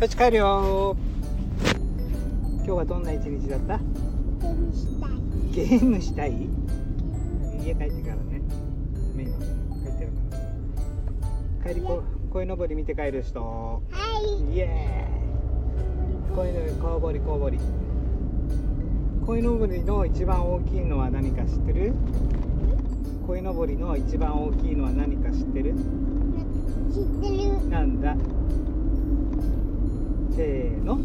よし帰るよ。今日はどんな一日だった？ゲームしたい。家帰ってからね。ダメ今帰ってるから。帰りこ鯉のぼり見て帰る人。はい。イエーイ。鯉のぼりこうぼりこうぼり。鯉のぼりの一番大きいのは何か知ってる？鯉のぼりの一番大きいのは何か知ってる？知ってる。なんだ？せーの。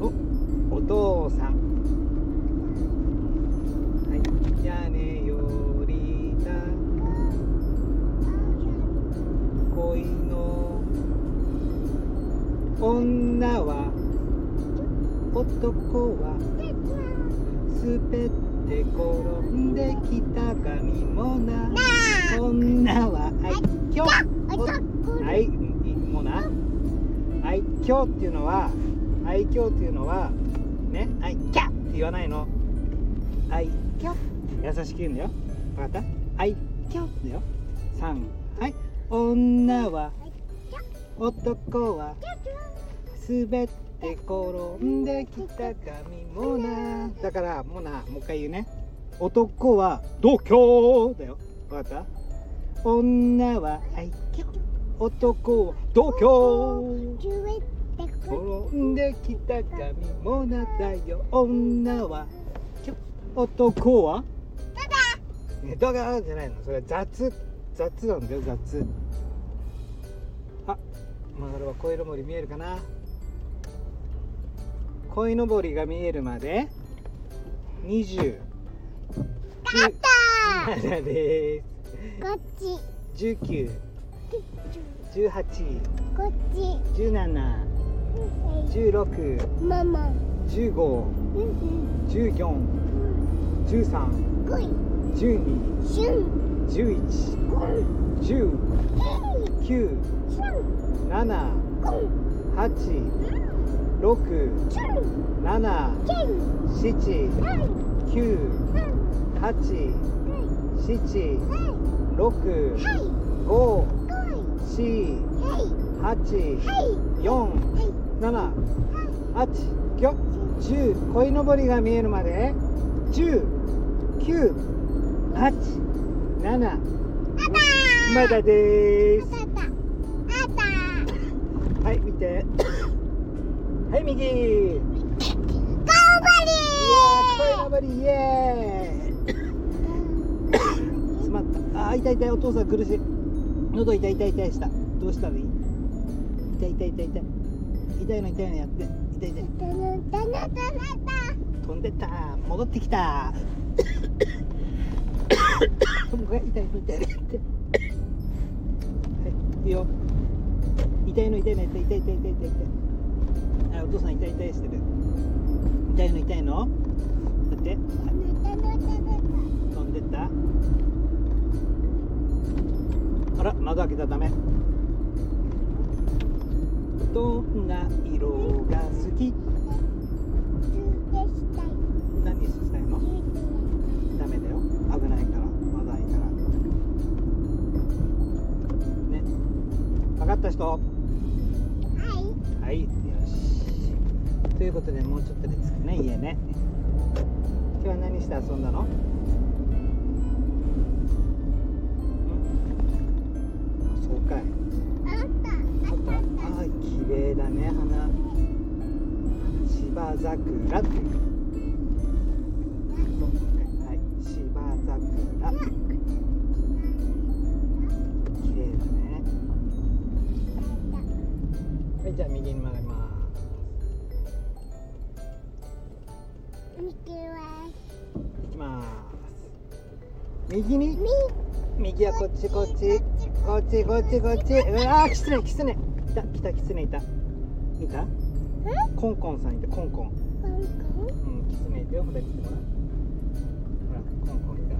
おお父さん。はい屋根よりた恋の女は男は滑って転んできた髪もな。女は愛嬌。愛もな。愛嬌っていうのは愛嬌っていうのはね愛キャって言わないの。愛嬌優しく言うんだよ。分かった？愛嬌だよ。3はい。女は男は滑って転んできた髪もな。だからもうなもう一回言うね。男は度胸だよ。分かった？女は愛嬌男は度胸転んできた髪もなだよ。女は。男は？ねだ。がじゃないの。それは雑。雑なんだよ雑。あ曲がるは鯉のぼり見えるかな？鯉のぼりが見えるまで。20勝った7です。こっち。19 18こっち17 16ママ。15うん14 13こい12しゅん11こん10 9しゅん7こん8 6しゅん7けん7はい9はい8はい7はい6はい5こ4いはい8はい4はい7 8 9 10鯉のぼりが見えるまで。10 9 8 7まだでーすはい見て。はい右。頑張り。イエーイ。詰まった。あー痛い痛いお父さん苦しい喉痛い痛い痛いした。どうしたらいい痛い痛い痛い痛い。痛いの痛いのやって。痛い痛い。飛んでった。戻ってきた。痛い痛い痛い痛いいはい。いいよ。痛いの痛いの痛い痛い痛い痛い痛い痛い。はいお父さん痛い痛いしてる。痛いの痛いの？だってはいだなだなだ飛んでったあら窓開けたらダメ。どんな色が好き？何したいの？ダメだよ。危ないから。窓開いたら。ね。分かった人？はい。よし。ということでもうちょっとで着くね家ね。今日は何して遊んだの？そうかい。あったあー綺麗だね花。芝桜って。いうはい芝桜。綺麗だね。はいじゃあ右に曲がります。行きます。右に？右はこっちこっちこっちこっちこっち。うわーキツネキツネいた来たキツネいた。いた？コンコンさんいた。コンコン。うんキツネいたよほら見てごらん。ほらコンコンいた。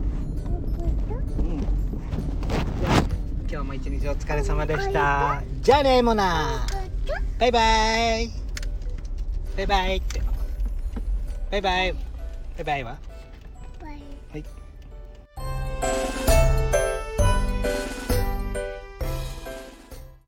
うん。じゃあ今日も一日お疲れ様でした。じゃあねモナ。バイバイ。バイバイって。バイバイ。バイバイは？